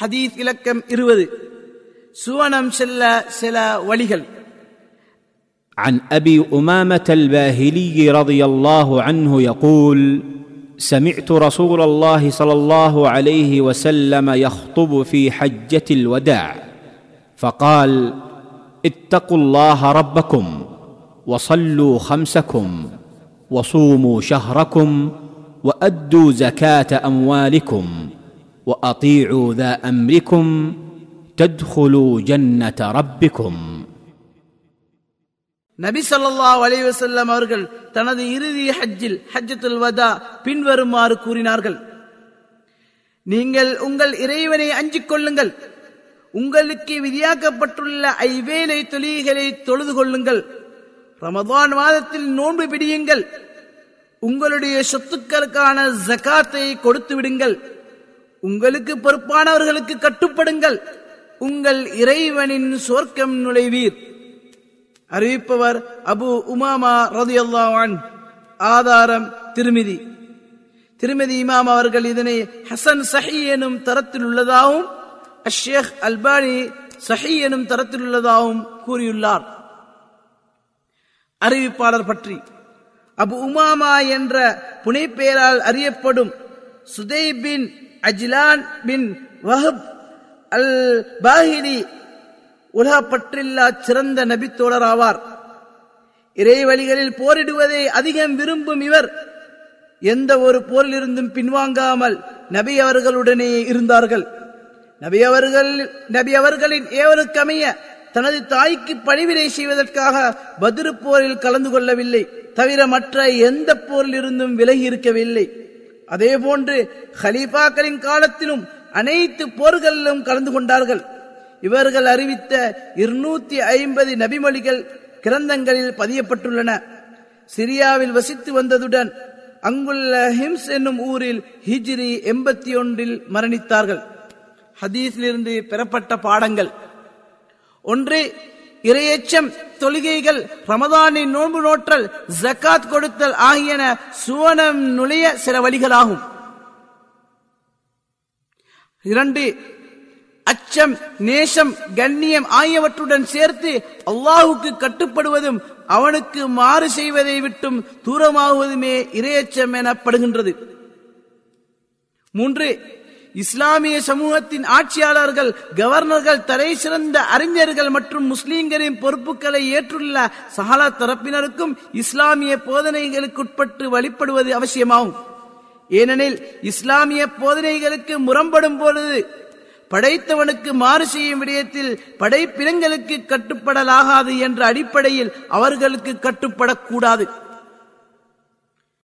ஹதீஸ் இலக்கம் இருபது சுவனம் செல்ல சில வழிகள் عن ابي امامه الباهلي رضي الله عنه يقول سمعت رسول الله صلى الله عليه وسلم يخطب في حجه الوداع فقال اتقوا الله ربكم وصلوا خمسكم وصوموا شهركم وادوا زكاه اموالكم واطيعوا ذا امركم تدخلوا جنه ربكم நபி ஸல்லல்லாஹு அலைஹி வஸல்லம் அவர்கள் தனது இறுதி ஹஜ்ஜில் ஹஜ்ஜத்துல் வதா பின்வருமாறு கூறினார்கள் நீங்கள் உங்கள் இறைவனை அஞ்சிக் கொள்ளுங்கள் உங்களுக்கு விதியாக்கப்பட்டுள்ள ஐவேளை தொழுகைகளை தொழுது கொள்ளுங்கள் ரமதான் மாதத்தில் நோன்பு பிடியுங்கள் உங்களுடைய சொத்துக்களுக்கான ஜகாத்தை கொடுத்து விடுங்கள் உங்களுக்கு பொறுப்பானவர்களுக்கு கட்டுப்படுங்கள். உங்கள் இறைவனின் சொர்க்கம் நுழைவீர். அறிவிப்பவர் அபு உமாமா ரதியல்லான் ஆதாரம் திருமிதி. திருமதி இமாம் அவர்கள் இதனை ஹசன் சஹி எனும் தரத்தில் உள்ளதாகவும் அஷேக் அல்பானி சஹி எனும் தரத்தில் உள்ளதாகவும் கூறியுள்ளார். அறிவிப்பாளர் பற்றி அபு உமாமா என்ற புனைப்பெயரால் அறியப்படும் சுதைபின் அஜிலான் பின் வஹப் அல் பாஹிரி உலகப்பற்றில்லா சிறந்த நபித்தோழர் ஆவார் இறைவழிகளில் போரிடுவதை அதிகம் விரும்பும் இவர் எந்த ஒரு போரிலிருந்தும் பின்வாங்காமல் நபி அவர்களுடனே இருந்தார்கள். நபி அவர்கள் நபி அவர்களின் ஏவருக்கமைய தனது தாய்க்கு பணிவிடை செய்வதற்காக பதிரு போரில் கலந்து கொள்ளவில்லை. தவிர மற்ற எந்த போரில் இருந்தும் விலகி இருக்கவில்லை. அதே போன்று ஹலீஃபாக்களின் காலத்திலும் அனைத்து போர்களிலும் கலந்து கொண்டார்கள். இவர்கள் அறிவித்த இருநூத்தி ஐம்பது நபிமொழிகள் கிரந்தங்களில் பதியப்பட்டுள்ளன. சிரியாவில் வசித்து வந்ததுடன் அங்குள்ள ஹிம்ஸ் என்னும் ஊரில் ஹிஜ்ரி எண்பத்தி ஒன்றில் மரணித்தார்கள். ஹதீஸிலிருந்து பெறப்பட்ட பாடங்கள். ஒன்று இரையச்சம் தொழுகைகள் ரமதானின் நோன்பு நோற்றல் ஜக்காத் கொடுத்தல் ஆகியன சுவனம் நுழைய சில வழிகளாகும். இரண்டு அச்சம் நேசம் கண்ணியம் ஆகியவற்றுடன் சேர்த்து அல்லாஹுக்கு கட்டுப்படுவதும் அவனுக்கு மாறு செய்வதை விட்டும் தூரமாகுவதுமே இரையச்சம் எனப்படுகின்றது. மூன்று இஸ்லாமிய சமூகத்தின் ஆட்சியாளர்கள் கவர்னர்கள் தலை சிறந்த அறிஞர்கள் மற்றும் முஸ்லிம்களின் பொறுப்புகளை ஏற்றுள்ள சகல தரப்பினருக்கும் இஸ்லாமிய போதனைகளுக்குட்பட்டு வழிபடுவது அவசியமாகும். ஏனெனில் இஸ்லாமிய போதனைகளுக்கு முரம்படும் பொழுது படைத்தவனுக்கு மாறு செய்யும் விடயத்தில் படைப்பினங்களுக்கு கட்டுப்படலாகாது என்ற அடிப்படையில் அவர்களுக்கு கட்டுப்படக்கூடாது.